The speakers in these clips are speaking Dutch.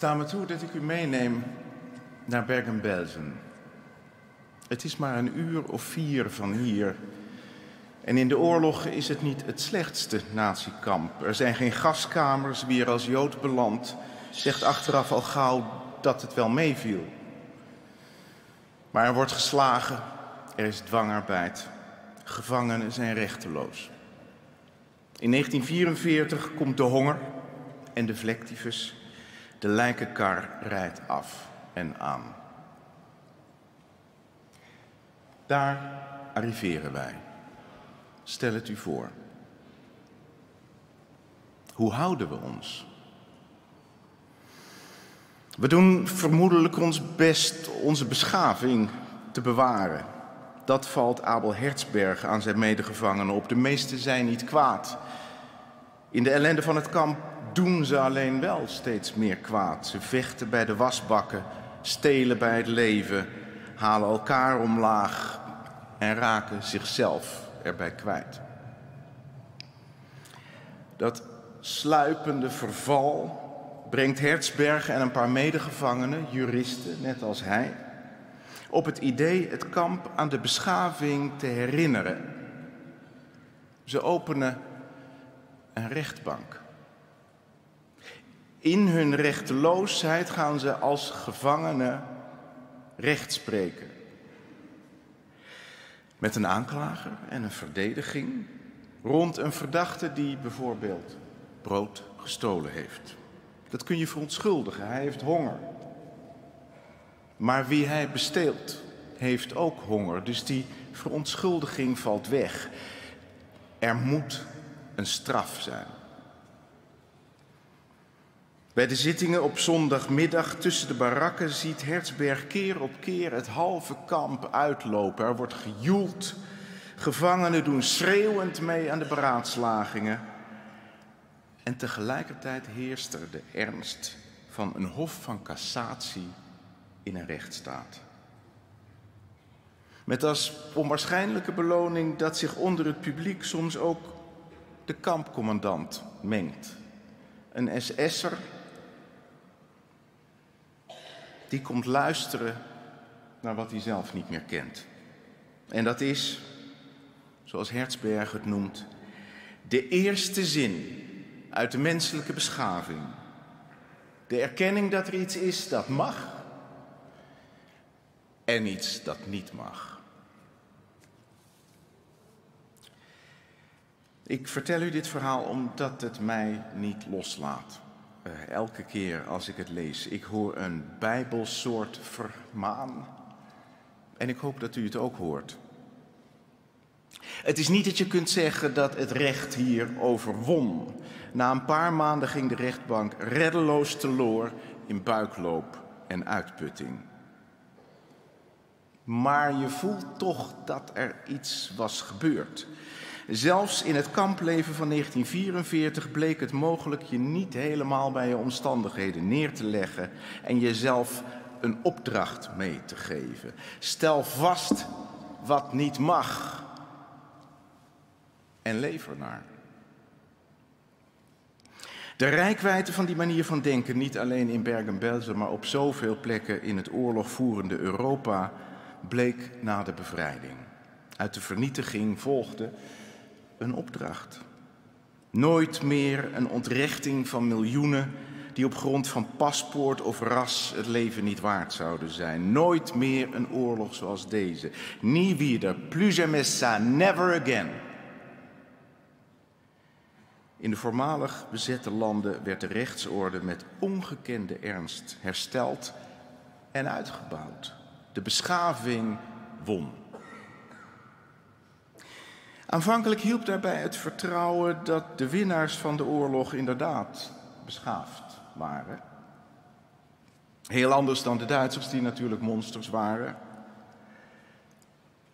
Sta me toe dat ik u meeneem naar Bergen-Belsen. Het is maar een uur of vier van hier. En in de oorlogen is het niet het slechtste natiekamp. Er zijn geen gaskamers. Wie er als Jood belandt, zegt achteraf al gauw dat het wel meeviel. Maar er wordt geslagen, er is dwangarbeid. Gevangenen zijn rechteloos. In 1944 komt de honger en de vlektivus. De lijkenkar rijdt af en aan. Daar arriveren wij. Stel het u voor. Hoe houden we ons? We doen vermoedelijk ons best onze beschaving te bewaren. Dat valt Abel Hertzberg aan zijn medegevangenen op. De meesten zijn niet kwaad. In de ellende van het kamp doen ze alleen wel steeds meer kwaad. Ze vechten bij de wasbakken, stelen bij het leven, halen elkaar omlaag en raken zichzelf erbij kwijt. Dat sluipende verval brengt Hertzberg en een paar medegevangenen, juristen net als hij, op het idee het kamp aan de beschaving te herinneren. Ze openen een rechtbank. In hun rechteloosheid gaan ze als gevangenen recht spreken. Met een aanklager en een verdediging rond een verdachte die bijvoorbeeld brood gestolen heeft. Dat kun je verontschuldigen, hij heeft honger. Maar wie hij besteelt, heeft ook honger. Dus die verontschuldiging valt weg. Er moet een straf zijn. Bij de zittingen op zondagmiddag tussen de barakken ziet Hertzberg keer op keer het halve kamp uitlopen. Er wordt gejoeld. Gevangenen doen schreeuwend mee aan de beraadslagingen. En tegelijkertijd heerst er de ernst van een hof van cassatie in een rechtsstaat. Met als onwaarschijnlijke beloning dat zich onder het publiek soms ook de kampcommandant mengt. Een SS'er die komt luisteren naar wat hij zelf niet meer kent. En dat is, zoals Hertzberg het noemt, de eerste zin uit de menselijke beschaving. De erkenning dat er iets is dat mag en iets dat niet mag. Ik vertel u dit verhaal omdat het mij niet loslaat. Uh, elke keer als ik het lees, ik hoor een bijbelsoort vermaan. En ik hoop dat u het ook hoort. Het is niet dat je kunt zeggen dat het recht hier overwon. Na een paar maanden ging de rechtbank reddeloos teloor in buikloop en uitputting. Maar je voelt toch dat er iets was gebeurd. Zelfs in het kampleven van 1944 bleek het mogelijk je niet helemaal bij je omstandigheden neer te leggen en jezelf een opdracht mee te geven. Stel vast wat niet mag en lever naar. De rijkwijde van die manier van denken, niet alleen in Bergen-Belsen, maar op zoveel plekken in het oorlogvoerende Europa, bleek na de bevrijding. Uit de vernietiging volgde een opdracht. Nooit meer een ontrechting van miljoenen die op grond van paspoort of ras het leven niet waard zouden zijn. Nooit meer een oorlog zoals deze. Nie wieder, plus jamais ça, never again. In de voormalig bezette landen werd de rechtsorde met ongekende ernst hersteld en uitgebouwd. De beschaving won. Aanvankelijk hielp daarbij het vertrouwen dat de winnaars van de oorlog inderdaad beschaafd waren. Heel anders dan de Duitsers, die natuurlijk monsters waren.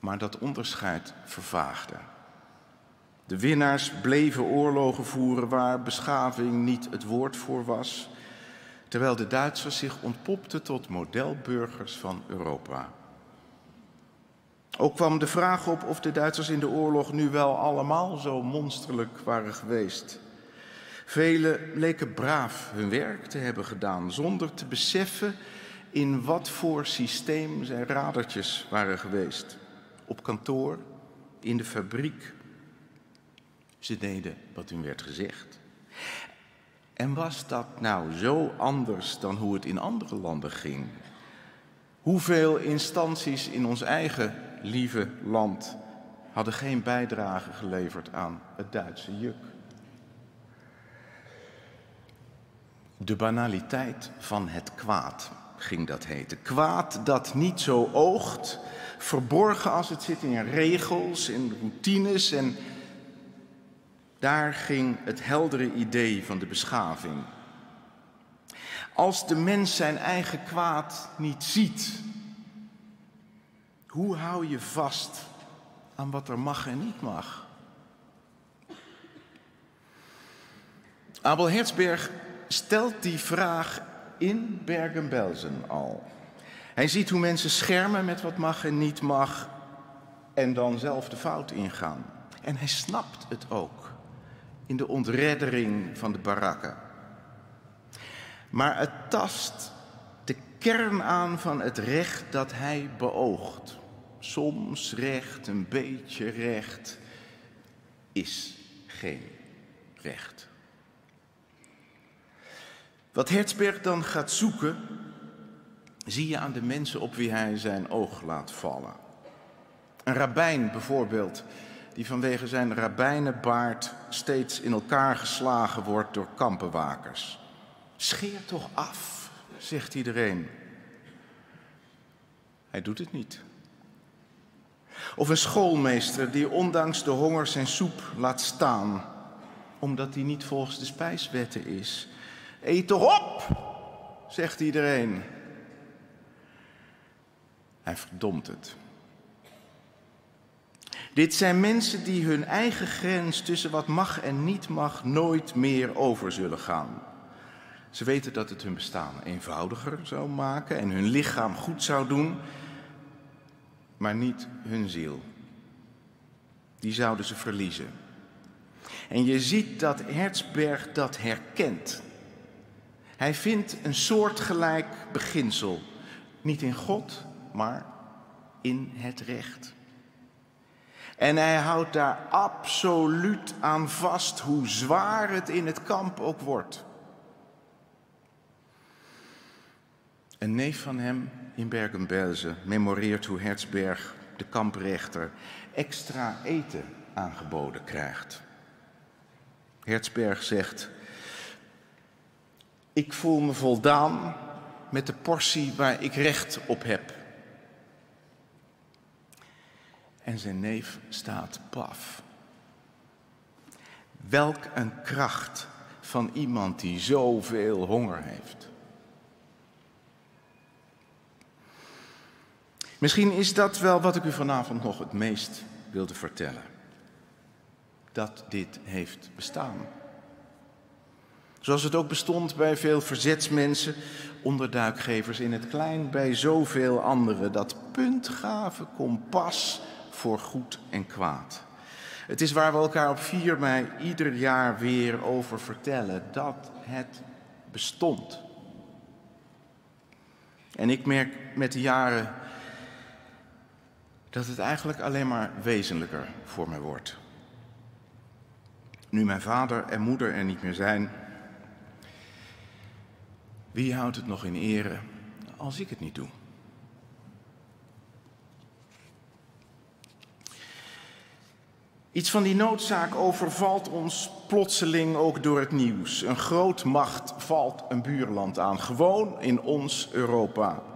Maar dat onderscheid vervaagde. De winnaars bleven oorlogen voeren waar beschaving niet het woord voor was, terwijl de Duitsers zich ontpopten tot modelburgers van Europa. Ook kwam de vraag op of de Duitsers in de oorlog nu wel allemaal zo monsterlijk waren geweest. Velen leken braaf hun werk te hebben gedaan, zonder te beseffen in wat voor systeem zijn radertjes waren geweest. Op kantoor, in de fabriek. Ze deden wat hun werd gezegd. En was dat nou zo anders dan hoe het in andere landen ging? Hoeveel instanties in ons eigen lieve land hadden geen bijdrage geleverd aan het Duitse juk? De banaliteit van het kwaad ging dat heten. Kwaad dat niet zo oogt, verborgen als het zit in regels, in routines en daar ging het heldere idee van de beschaving. Als de mens zijn eigen kwaad niet ziet, hoe hou je vast aan wat er mag en niet mag? Abel Herzberg stelt die vraag in Bergen-Belsen al. Hij ziet hoe mensen schermen met wat mag en niet mag en dan zelf de fout ingaan. En hij snapt het ook in de ontreddering van de barakken. Maar het tast de kern aan van het recht dat hij beoogt. Soms recht, een beetje recht, is geen recht. Wat Herzberg dan gaat zoeken, zie je aan de mensen op wie hij zijn oog laat vallen. Een rabbijn bijvoorbeeld, die vanwege zijn rabbijnenbaard steeds in elkaar geslagen wordt door kampenwakers. Scheer toch af, zegt iedereen. Hij doet het niet. Of een schoolmeester die ondanks de honger zijn soep laat staan, omdat hij niet volgens de spijswetten is. Eet toch op, zegt iedereen. Hij verdomt het. Dit zijn mensen die hun eigen grens tussen wat mag en niet mag nooit meer over zullen gaan. Ze weten dat het hun bestaan eenvoudiger zou maken en hun lichaam goed zou doen, maar niet hun ziel. Die zouden ze verliezen. En je ziet dat Herzberg dat herkent. Hij vindt een soortgelijk beginsel. Niet in God, maar in het recht. En hij houdt daar absoluut aan vast, hoe zwaar het in het kamp ook wordt. Een neef van hem in Bergen-Belsen memoreert hoe Herzberg, de kamprechter, extra eten aangeboden krijgt. Herzberg zegt: Ik voel me voldaan met de portie waar ik recht op heb. En zijn neef staat paf. Welk een kracht van iemand die zoveel honger heeft. Misschien is dat wel wat ik u vanavond nog het meest wilde vertellen. Dat dit heeft bestaan. Zoals het ook bestond bij veel verzetsmensen, onderduikgevers in het klein, bij zoveel anderen. Dat puntgave kompas voor goed en kwaad. Het is waar we elkaar op 4 mei ieder jaar weer over vertellen dat het bestond. En ik merk met de jaren dat het eigenlijk alleen maar wezenlijker voor mij wordt. Nu mijn vader en moeder er niet meer zijn, wie houdt het nog in ere als ik het niet doe? Iets van die noodzaak overvalt ons plotseling ook door het nieuws. Een groot macht valt een buurland aan, gewoon in ons Europa.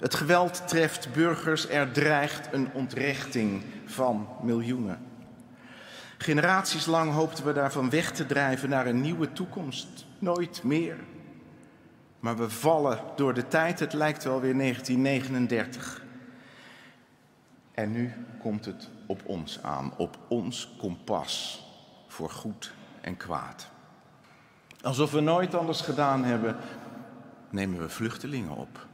Het geweld treft burgers, er dreigt een ontrechting van miljoenen. Generaties lang hoopten we daarvan weg te drijven naar een nieuwe toekomst. Nooit meer. Maar we vallen door de tijd, het lijkt wel weer 1939. En nu komt het op ons aan, op ons kompas voor goed en kwaad. Alsof we nooit anders gedaan hebben, nemen we vluchtelingen op.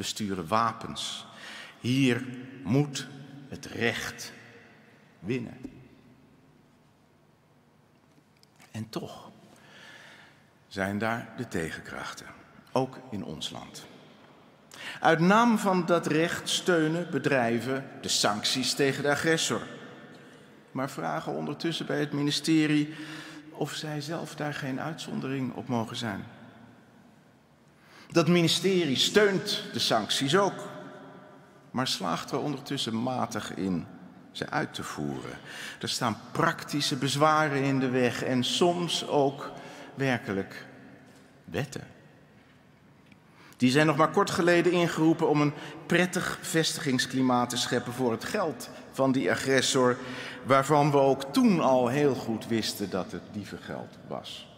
We sturen wapens. Hier moet het recht winnen. En toch, zijn daar de tegenkrachten, ook in ons land. Uit naam van dat recht steunen bedrijven de sancties tegen de agressor, maar vragen ondertussen bij het ministerie of zij zelf daar geen uitzondering op mogen zijn. Dat ministerie steunt de sancties ook, maar slaagt er ondertussen matig in ze uit te voeren. Er staan praktische bezwaren in de weg en soms ook werkelijk wetten. Die zijn nog maar kort geleden ingeroepen om een prettig vestigingsklimaat te scheppen voor het geld van die agressor, waarvan we ook toen al heel goed wisten dat het dievengeld was.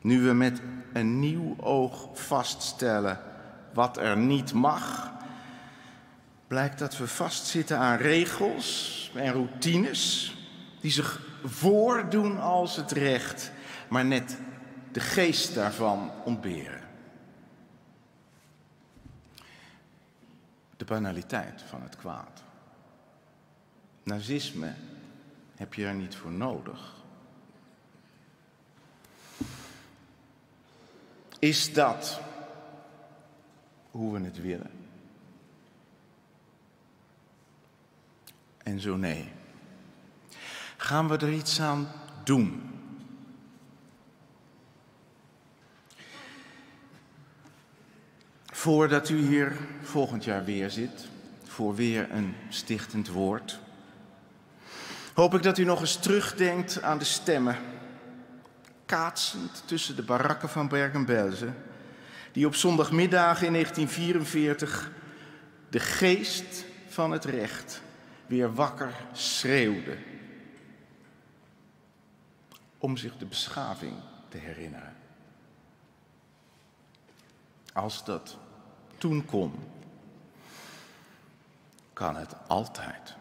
Nu we met een nieuw oog vaststellen wat er niet mag, blijkt dat we vastzitten aan regels en routines die zich voordoen als het recht, maar net de geest daarvan ontberen. De banaliteit van het kwaad. Nazisme heb je er niet voor nodig. Is dat hoe we het willen? En zo nee. Gaan we er iets aan doen? Voordat u hier volgend jaar weer zit, voor weer een stichtend woord, hoop ik dat u nog eens terugdenkt aan de stemmen, kaatsend tussen de barakken van Bergen-Belsen, die op zondagmiddag in 1944 de geest van het recht weer wakker schreeuwde. Om zich de beschaving te herinneren. Als dat toen kon, kan het altijd.